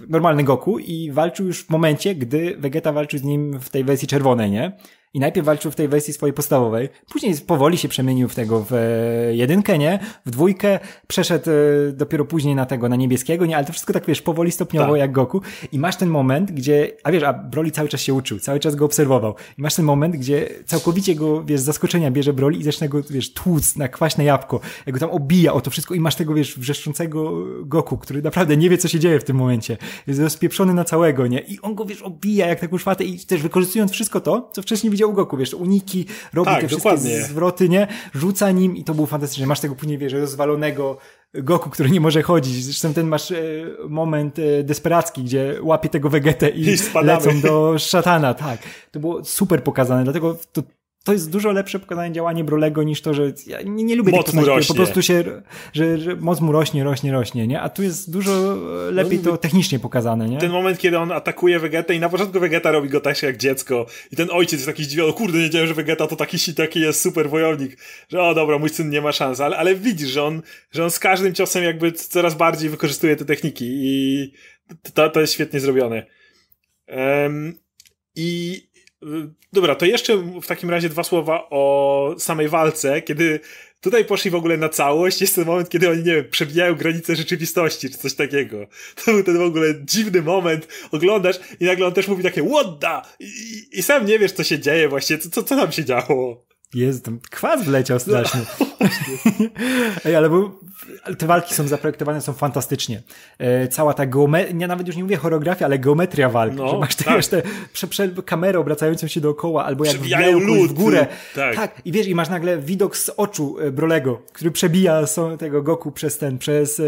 normalny Goku i walczył już w momencie, gdy Vegeta walczył z nim w tej wersji czerwonej, nie? I najpierw walczył w tej wersji swojej podstawowej, później powoli się przemienił w tego w e, jedynkę, nie? W dwójkę, przeszedł e, dopiero później na tego, na niebieskiego, nie? Ale to wszystko tak, wiesz, powoli, stopniowo tak. jak Goku. I masz ten moment, gdzie, a wiesz, a Broly cały czas się uczył, cały czas go obserwował. I masz ten moment, gdzie całkowicie go, wiesz, z zaskoczenia bierze Broly i zaczyna go, wiesz, tłuc na kwaśne jabłko. Jak go tam obija o to wszystko i masz tego, wiesz, wrzeszczącego Goku, który naprawdę nie wie, co się dzieje w tym momencie. Jest rozpieprzony na całego, nie? I on go, wiesz, obija jak taką szwatę i też wykorzystując wszystko to, co wcześniej widział u Goku, wiesz, uniki, robi tak, te wszystkie dokładnie. zwroty, nie? Rzuca nim i to było fantastyczne. Masz tego później, wiesz, rozwalonego Goku, który nie może chodzić. Zresztą ten masz e, moment e, desperacki, gdzie łapie tego Vegetę i, I lecą do szatana, tak. To było super pokazane, dlatego to to jest dużo lepsze pokazanie działania Brolego niż to, że ja nie, nie lubię moc tych postaci, po prostu się, że, że moc mu rośnie, rośnie, rośnie, nie? A tu jest dużo lepiej no, to technicznie pokazane, nie? Ten moment, kiedy on atakuje Vegetę i na początku Vegeta robi go tak jak dziecko i ten ojciec jest taki zdziwiony, kurde, nie wiedziałem, że Vegeta to taki, taki jest super wojownik, że o dobra, mój syn nie ma szans, ale, ale widzisz, że on, że on z każdym ciosem jakby coraz bardziej wykorzystuje te techniki i to, to jest świetnie zrobione. Um, I Dobra, to jeszcze w takim razie dwa słowa o samej walce, kiedy tutaj poszli w ogóle na całość, jest ten moment, kiedy oni, nie wiem, przebijają granice rzeczywistości, czy coś takiego. To był ten w ogóle dziwny moment, oglądasz i nagle on też mówi takie what the? I, i sam nie wiesz, co się dzieje właściwie, co, co, co tam się działo. Jest, kwas wleciał strasznie. No, Ej, ale bo te walki są zaprojektowane, są fantastycznie. E, cała ta geometria, ja nawet już nie mówię choreografia, ale geometria walki, no, że masz te, tak. wiesz, te prze, prze, kamerę obracającą się dookoła, albo jak wbijają lód w górę. Tak. tak. I wiesz, i masz nagle widok z oczu e, Brolego, który przebija tego Goku przez ten, przez e,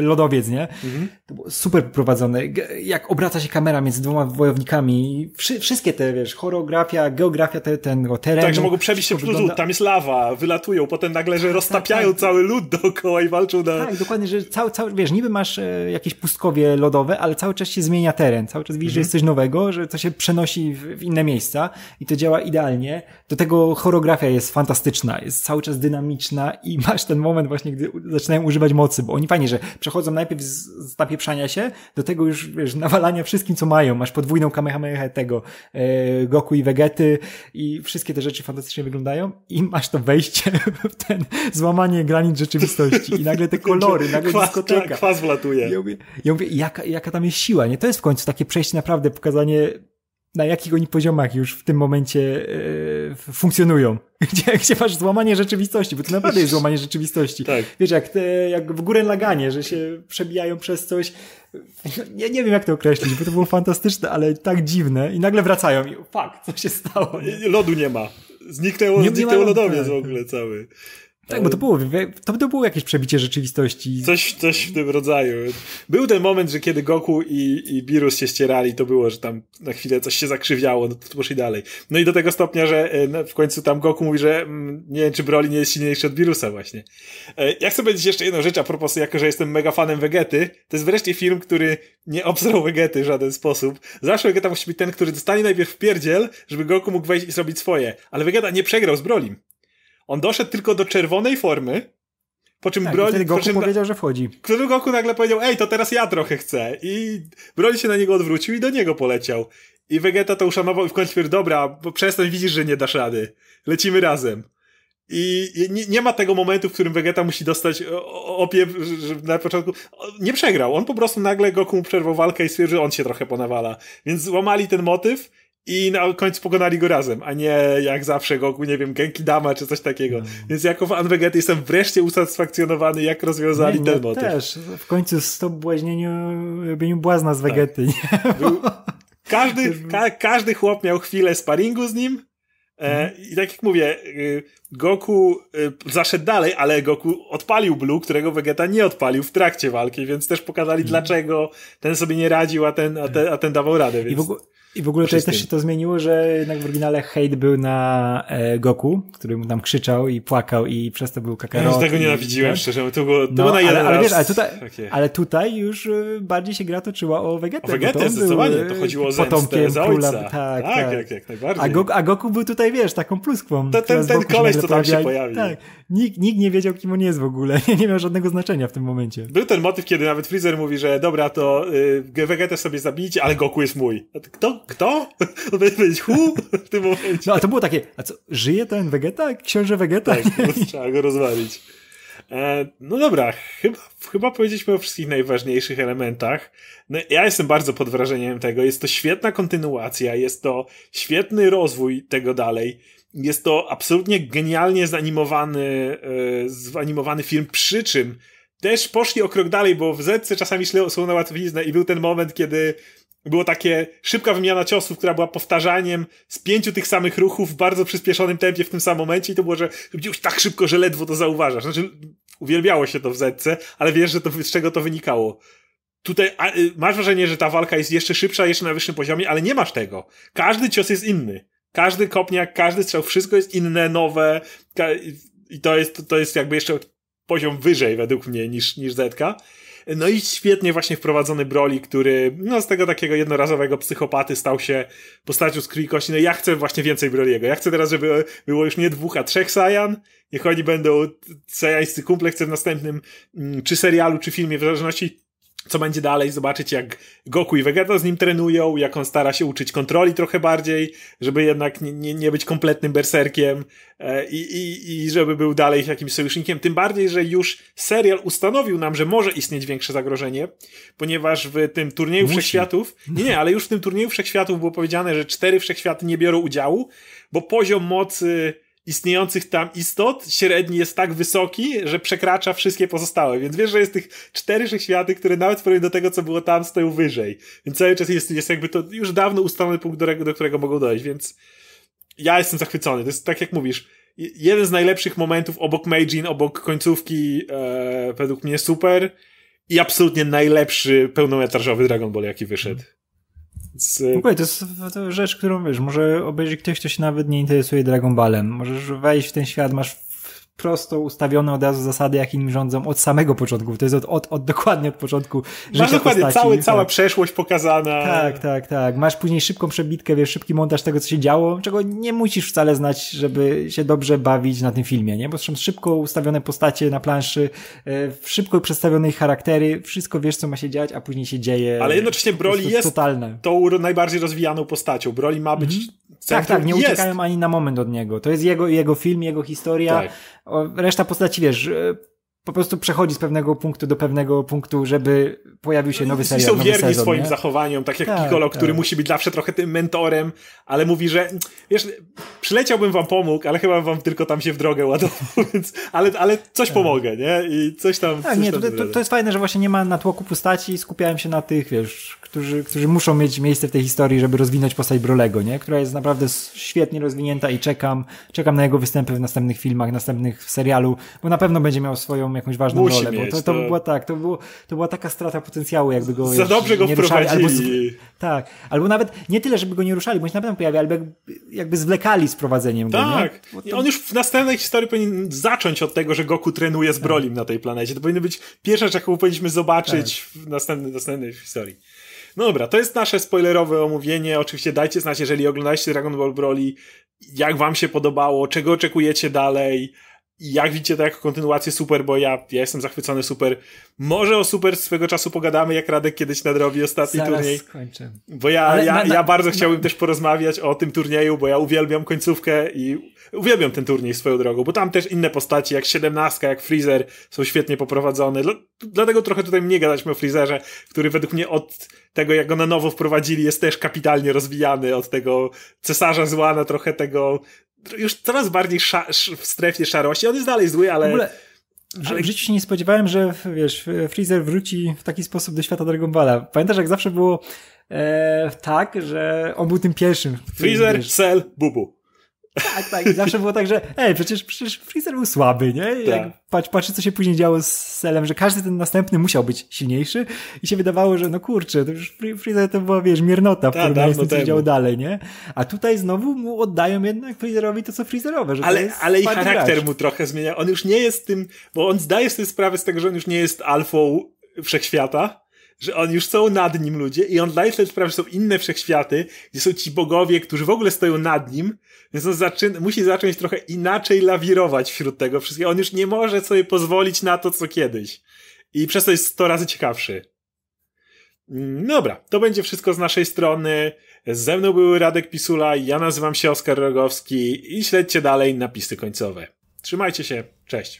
lodowiec, nie? Mhm. To było super poprowadzone. Jak obraca się kamera między dwoma wojownikami. Wszy, wszystkie te, wiesz, choreografia, geografia te, ten terenu. Tak, że mogą przebić się przez wygląda... tam jest lawa, wylatują, potem nagle, że tak, roztapiają tak, tak. cały lód dookoła i walczą na... Tak, dokładnie, że cały, cały, wiesz, niby masz e, jakieś pustkowie lodowe, ale cały czas się zmienia teren. Cały czas widzisz, mhm. że jest coś nowego, że to się przenosi w, w inne miejsca i to działa idealnie. Do tego choreografia jest fantastyczna, jest cały czas dynamiczna i masz ten moment właśnie, gdy zaczynają używać mocy, bo oni fajnie, że przechodzą najpierw z, z napieprzania się, do tego już, wiesz, nawalania wszystkim, co mają. Masz podwójną kamehameha tego e, Goku i Vegety i wszystkie te rzeczy fantastycznie wyglądają i masz to wejście w ten złamanie granic rzeczywistości i nagle te kolory, nagle kwas, dyskoteka. Kwas wlatuje. Ja mówię, ja mówię jaka, jaka tam jest siła, nie? To jest w końcu takie przejście naprawdę, pokazanie na jakich oni poziomach już w tym momencie e, funkcjonują. Gdzie, gdzie masz złamanie rzeczywistości, bo to naprawdę jest złamanie rzeczywistości. Tak. Wiesz, jak, te, jak w górę laganie, że się przebijają przez coś. Ja nie wiem, jak to określić, bo to było fantastyczne, ale tak dziwne. I nagle wracają i fuck, co się stało? Nie? Lodu nie ma. Zniknęło, nie, zniknęło lodowiec w ogóle cały. Tak, bo to było, to, to było jakieś przebicie rzeczywistości. Coś, coś w tym rodzaju. Był ten moment, że kiedy Goku i, i Birus się ścierali, to było, że tam na chwilę coś się zakrzywiało, no to poszli dalej. No i do tego stopnia, że e, w końcu tam Goku mówi, że mm, nie wiem, czy Broly nie jest silniejszy od Birusa właśnie. E, ja chcę powiedzieć jeszcze jedną rzecz a propos, jako że jestem mega fanem Vegety, to jest wreszcie film, który nie obsrał Vegety w żaden sposób. Zawsze Vegeta musi być ten, który dostanie najpierw pierdziel, żeby Goku mógł wejść i zrobić swoje. Ale Vegeta nie przegrał z Brolim. On doszedł tylko do czerwonej formy, po czym tak, Broly... Goku czym powiedział, że wchodzi. Który Goku nagle powiedział, ej, to teraz ja trochę chcę. I Broly się na niego odwrócił i do niego poleciał. I Vegeta to uszanował i w końcu powiedział, dobra, bo przestań, widzisz, że nie dasz rady. Lecimy razem. I nie, nie, ma tego momentu, w którym Vegeta musi dostać opie, na początku nie przegrał. On po prostu nagle Goku mu przerwał walkę i stwierdził, że on się trochę ponawala. Więc złamali ten motyw i na końcu pokonali go razem, a nie jak zawsze Goku, nie wiem, Genki Dama czy coś takiego. No. Więc jako fan Vegeta jestem wreszcie usatysfakcjonowany, jak rozwiązali nie, ten motyw. też. W końcu stop błaźnieniu, robieniu błazna z. Vegety. Tak. Był, każdy, ka, każdy chłop miał chwilę sparingu z nim, E, mhm. I tak jak mówię, y, Goku y, zaszedł dalej, ale Goku odpalił Blue, którego Vegeta nie odpalił w trakcie walki, więc też pokazali, mhm. dlaczego ten sobie nie radził, a ten, a ten, a ten dawał radę. Więc... I w ogóle, i w ogóle tutaj też się to zmieniło, że jednak w oryginale hejt był na e, Goku, który mu tam krzyczał i płakał i przez to był Kakarot. Ja tego nienawidziłem, tak? szczerze, to było, to no, było na jeden ale, ale. Wiesz, ale, tutaj, ale tutaj już e, bardziej się gra toczyła o Vegetę. O Vegetę, zdecydowanie, to chodziło o potomkiem za ojca. Tak, tak, tak. Jak, jak najbardziej. A, Go, a Goku był tutaj, wiesz, taką pluskwą. To, ten ten koleś, co tam się pojawił. Tak, nikt, nikt nie wiedział, kim on jest w ogóle. Nie miał żadnego znaczenia w tym momencie. Był ten motyw, kiedy nawet Freezer mówi, że dobra, to y, Vegetę sobie zabijcie, ale Goku jest mój. Kto? Kto? Będzie powiedzieć hu w tym momencie. No a to było takie, a co, żyje ten Vegeta? Książę Vegeta? Tak, trzeba go rozwalić. E, no dobra, chyba, chyba powiedzieliśmy o wszystkich najważniejszych elementach. No, ja jestem bardzo pod wrażeniem tego. Jest to świetna kontynuacja, jest to świetny rozwój tego dalej. Jest to absolutnie genialnie zanimowany, e, zanimowany film, przy czym też poszli o krok dalej, bo w Zetce czasami są na łatwiznę i był ten moment, kiedy było takie szybka wymiana ciosów, która była powtarzaniem z pięciu tych samych ruchów w bardzo przyspieszonym tempie w tym samym momencie i to było, że robiłeś tak szybko, że ledwo to zauważasz. Znaczy, uwielbiało się to w Zetce, ale wiesz, że to, z czego to wynikało. Tutaj a, y, masz wrażenie, że ta walka jest jeszcze szybsza, jeszcze na wyższym poziomie, ale nie masz tego. Każdy cios jest inny. Każdy kopniak, każdy strzał, wszystko jest inne, nowe i to jest, to jest jakby jeszcze poziom wyżej według mnie niż, niż Zetka. No i świetnie właśnie wprowadzony Broly, który no z tego takiego jednorazowego psychopaty stał się postacią z kości. No ja chcę właśnie więcej Broliego. Ja chcę teraz, żeby było już nie dwóch, a trzech Saiyan. Niech oni będą Saiyańscy kumple. Chcę w następnym mm, czy serialu, czy filmie, w zależności co będzie dalej, zobaczyć jak Goku i Vegeta z nim trenują, jak on stara się uczyć kontroli trochę bardziej, żeby jednak nie, nie, nie być kompletnym berserkiem e, i, i, i żeby był dalej jakimś sojusznikiem. Tym bardziej, że już serial ustanowił nam, że może istnieć większe zagrożenie, ponieważ w tym turnieju Musi. wszechświatów, nie, nie, ale już w tym turnieju wszechświatów było powiedziane, że cztery wszechświaty nie biorą udziału, bo poziom mocy istniejących tam istot średni jest tak wysoki, że przekracza wszystkie pozostałe. Więc wiesz, że jest tych cztery wszechświaty, które nawet w do tego, co było tam, stoją wyżej. Więc cały czas jest, jest jakby to już dawno ustalony punkt, do, do którego mogą dojść, więc ja jestem zachwycony. To jest tak jak mówisz, jeden z najlepszych momentów obok Meijin, obok końcówki, e, według mnie super. i absolutnie najlepszy pełnometrażowy Dragon Ball, jaki wyszedł. Z... W ogóle to jest to rzecz, którą wiesz, może obejrzeć ktoś, kto się nawet nie interesuje Dragon Ballem. Możesz wejść w ten świat, masz prosto ustawione od razu zasady, jak im rządzą od samego początku. To jest od, od, od dokładnie od początku. Masz dokładnie postaci, cały, tak. cała przeszłość pokazana. Tak, tak, tak. Masz później szybką przebitkę, wiesz, szybki montaż tego, co się działo, czego nie musisz wcale znać, żeby się dobrze bawić na tym filmie, nie? Bo są szybko ustawione postacie na planszy, e, szybko przedstawione ich charaktery, wszystko wiesz, co ma się dziać, a później się dzieje. Ale jednocześnie Broly jest totalne. tą najbardziej rozwijaną postacią. Broly ma być tak, tak, nie jest. uciekają ani na moment od niego. To jest jego, jego film, jego historia. Tak. Reszta postaci, wiesz, po prostu przechodzi z pewnego punktu do pewnego punktu, żeby pojawił się nowy serial. I są wierni sezon, swoim nie? zachowaniom, tak jak tak, Piccolo, tak. który musi być zawsze trochę tym mentorem, ale mówi, że wiesz, przyleciałbym wam pomógł, ale chyba wam tylko tam się w drogę ładował, więc, ale, ale coś tak. pomogę, nie? I coś tam. Tak, coś nie, tam to, to, to, jest fajne, że właśnie nie ma natłoku postaci, skupiałem się na tych, wiesz, którzy, którzy muszą mieć miejsce w tej historii, żeby rozwinąć postać Brolego, nie? Która jest naprawdę świetnie rozwinięta i czekam, czekam na jego występy w następnych filmach, następnych w serialu, bo na pewno będzie miał swoją jakąś ważną Musi rolę, mieć, bo to, to, to była tak, to, było, to była taka strata potencjału, jakby go Za dobrze go nie ruszali, albo tak, albo nawet nie tyle, żeby go nie ruszali, bo się na pewno pojawia, ale jakby, jakby zwlekali z prowadzeniem tak. go? Tak, on już w następnej historii powinien zacząć od tego, że Goku trenuje z tak. Brolim tak. na tej planecie. To powinno być pierwsza rzecz, jaką powinniśmy zobaczyć tak. w następnej, następnej historii. No dobra, to jest nasze spoilerowe omówienie. Oczywiście dajcie znać, jeżeli oglądaliście Dragon Ball Broly, jak wam się podobało, czego oczekujecie dalej, jak widzicie to jako kontynuację Super, bo ja, ja jestem zachwycony Super. Może o Super swego czasu pogadamy, jak Radek kiedyś nadrobi ostatni Zaraz turniej. Skończę. Bo ja, ja, na, na, ja bardzo na... chciałbym też porozmawiać o tym turnieju, bo ja uwielbiam końcówkę i uwielbiam ten turniej swoją drogą, bo tam też inne postaci, jak 17, jak Freezer są świetnie poprowadzone. Dlatego trochę tutaj mnie gadaliśmy o Freezerze, który według mnie od tego, jak go na nowo wprowadzili, jest też kapitalnie rozwijany od tego cesarza zła na trochę tego już coraz bardziej w strefie szarości. On jest dalej zły, ale... W ogóle... Ale... w życiu się nie spodziewałem, że wiesz, Freezer wróci w taki sposób do świata Dragon Balla. Pamiętasz, jak zawsze było e, tak, że on był tym pierwszym. Freezer, wiesz, Cell, Bubu. Tak, tak. I zawsze było tak, że ej, przecież, przecież Freezer był słaby, nie? I jak tak. patrz, patrz, co się później działo z Celem, że każdy ten następny musiał być silniejszy i się wydawało, że no kurczę, to już Freezer to była, wiesz, miernota w Ta, porównaniu z tym, co się działo dalej, nie? A tutaj znowu mu oddają jednak Freezerowi to, co Freezerowe, że Ale, ale i charakter gracz. mu trochę zmienia. On już nie jest tym, bo on zdaje sobie sprawę z tego, że on już nie jest alfą wszechświata, że on już są nad nim ludzie i on daje sobie sprawę, że są inne wszechświaty, gdzie są ci bogowie, którzy w ogóle stoją nad nim, więc on zaczyna, musi zacząć trochę inaczej lawirować wśród tego wszystkiego. On już nie może sobie pozwolić na to, co kiedyś. I przez to jest 100 razy ciekawszy. Mm, dobra, to będzie wszystko z naszej strony. Ze mną był Radek Pisula, ja nazywam się Oskar Rogowski i śledźcie dalej napisy końcowe. Trzymajcie się, cześć.